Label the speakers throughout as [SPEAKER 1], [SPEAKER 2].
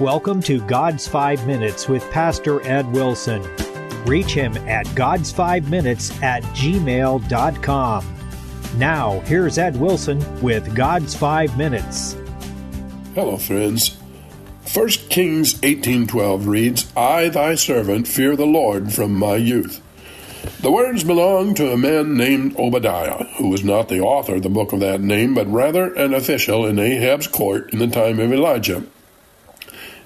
[SPEAKER 1] Welcome to God's Five Minutes with Pastor Ed Wilson. Reach him at God's Five Minutes at gmail.com. Now, here's Ed Wilson with God's Five Minutes.
[SPEAKER 2] Hello, friends. 1 Kings 18:12 reads, "I thy servant fear the Lord from my youth." The words belong to a man named Obadiah, who was not the author of the book of that name, but rather an official in Ahab's court in the time of Elijah.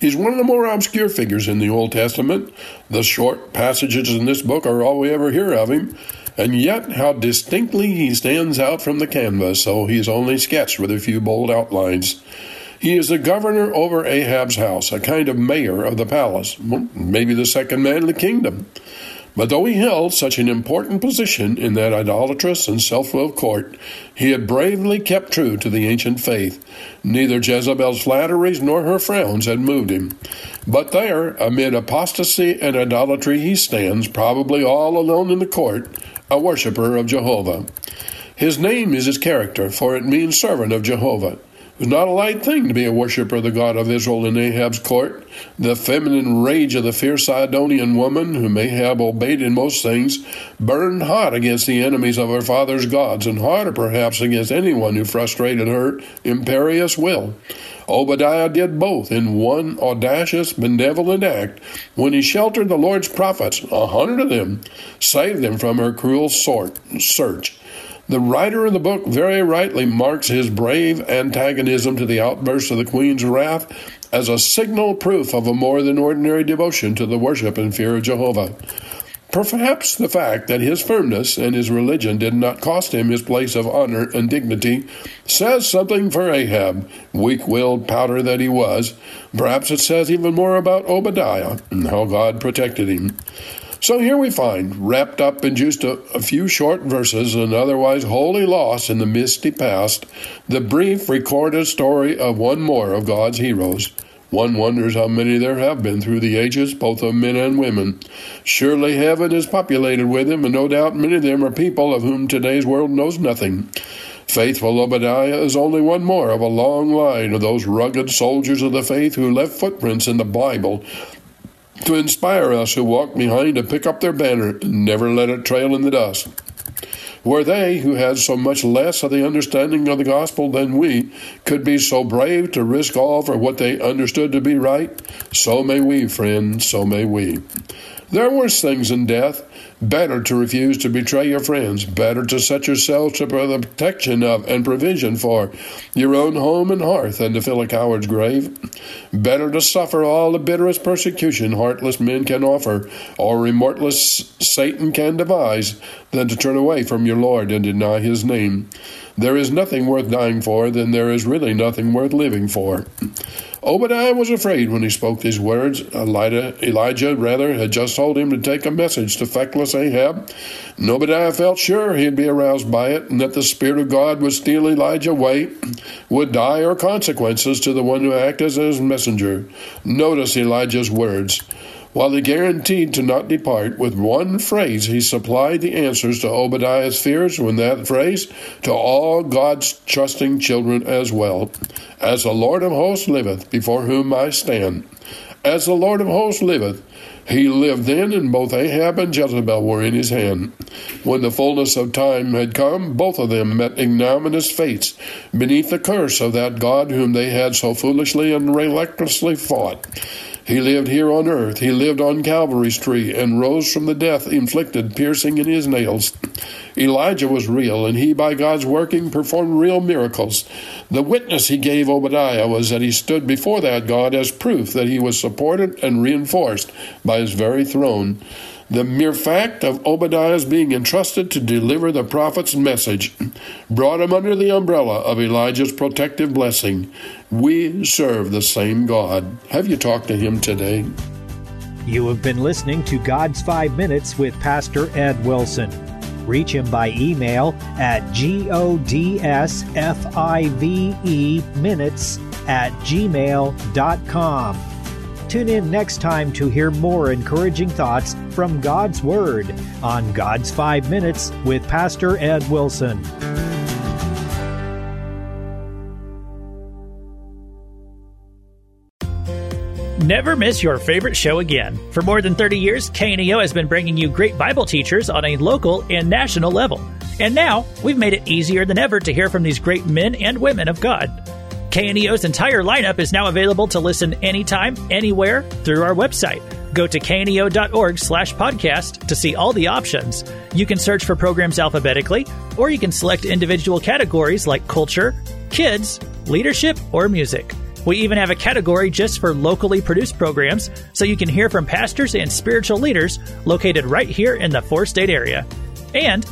[SPEAKER 2] He's one of the more obscure figures in the Old Testament. The short passages in this book are all we ever hear of him, and yet how distinctly he stands out from the canvas, though so he's only sketched with a few bold outlines. He is the governor over Ahab's house, a kind of mayor of the palace, maybe the second man in the kingdom. But though he held such an important position in that idolatrous and self willed court, he had bravely kept true to the ancient faith. Neither Jezebel's flatteries nor her frowns had moved him. But there, amid apostasy and idolatry, he stands, probably all alone in the court, a worshipper of Jehovah. His name is his character, for it means servant of Jehovah. It was not a light thing to be a worshiper of the God of Israel in Ahab's court. The feminine rage of the fierce Sidonian woman, whom Ahab obeyed in most things, burned hot against the enemies of her father's gods, and hotter perhaps against anyone who frustrated her imperious will. Obadiah did both in one audacious, benevolent act when he sheltered the Lord's prophets, a hundred of them, saved them from her cruel sort, search. The writer of the book very rightly marks his brave antagonism to the outburst of the queen's wrath as a signal proof of a more than ordinary devotion to the worship and fear of Jehovah. Perhaps the fact that his firmness and his religion did not cost him his place of honor and dignity says something for Ahab, weak willed powder that he was. Perhaps it says even more about Obadiah and how God protected him. So here we find, wrapped up in just a, a, few short verses and otherwise wholly lost in the misty past, the brief recorded story of one more of God's heroes. One wonders how many there have been through the ages, both of men and women. Surely heaven is populated with them, and no doubt many of them are people of whom today's world knows nothing. Faithful Obadiah is only one more of a long line of those rugged soldiers of the faith who left footprints in the Bible to inspire us who walk behind to pick up their banner and never let it trail in the dust. Were they, who had so much less of the understanding of the gospel than we, could be so brave to risk all for what they understood to be right, so may we, friend, so may we. There are worse things than death. Better to refuse to betray your friends. Better to set yourselves to the protection of and provision for your own home and hearth than to fill a coward's grave. Better to suffer all the bitterest persecution heartless men can offer or remorseless Satan can devise than to turn away from your Lord and deny his name. There is nothing worth dying for, then there is really nothing worth living for. Obadiah was afraid when he spoke these words. Elijah, Elijah, rather, had just told him to take a message to feckless Ahab. And Obadiah felt sure he'd be aroused by it, and that the Spirit of God would steal Elijah away, would dire consequences to the one who acted as his messenger. Notice Elijah's words. While he guaranteed to not depart, with one phrase he supplied the answers to Obadiah's fears, with that phrase, to all God's trusting children as well. As the Lord of hosts liveth, before whom I stand. As the Lord of hosts liveth, he lived then, and both Ahab and Jezebel were in his hand. When the fullness of time had come, both of them met ignominious fates beneath the curse of that God whom they had so foolishly and relentlessly fought. He lived here on earth. He lived on Calvary's tree and rose from the death inflicted, piercing in his nails. Elijah was real, and he, by God's working, performed real miracles. The witness he gave Obadiah was that he stood before that God as proof that he was supported and reinforced by his very throne. The mere fact of Obadiah's being entrusted to deliver the prophet's message brought him under the umbrella of Elijah's protective blessing. We serve the same God. Have you talked to him today?
[SPEAKER 1] You have been listening to God's Five Minutes with Pastor Ed Wilson. Reach him by email at godsfive minutes at gmail.com. Tune in next time to hear more encouraging thoughts from God's Word on God's Five Minutes with Pastor Ed Wilson.
[SPEAKER 3] Never miss your favorite show again. For more than 30 years, KNEO has been bringing you great Bible teachers on a local and national level. And now, we've made it easier than ever to hear from these great men and women of God. KNEO's entire lineup is now available to listen anytime, anywhere through our website. Go to kneo.org slash podcast to see all the options. You can search for programs alphabetically, or you can select individual categories like culture, kids, leadership, or music. We even have a category just for locally produced programs, so you can hear from pastors and spiritual leaders located right here in the four state area. And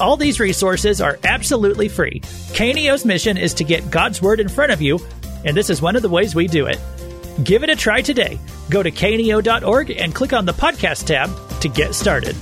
[SPEAKER 3] all these resources are absolutely free. KNEO's mission is to get God's Word in front of you, and this is one of the ways we do it. Give it a try today. Go to kneo.org and click on the podcast tab to get started.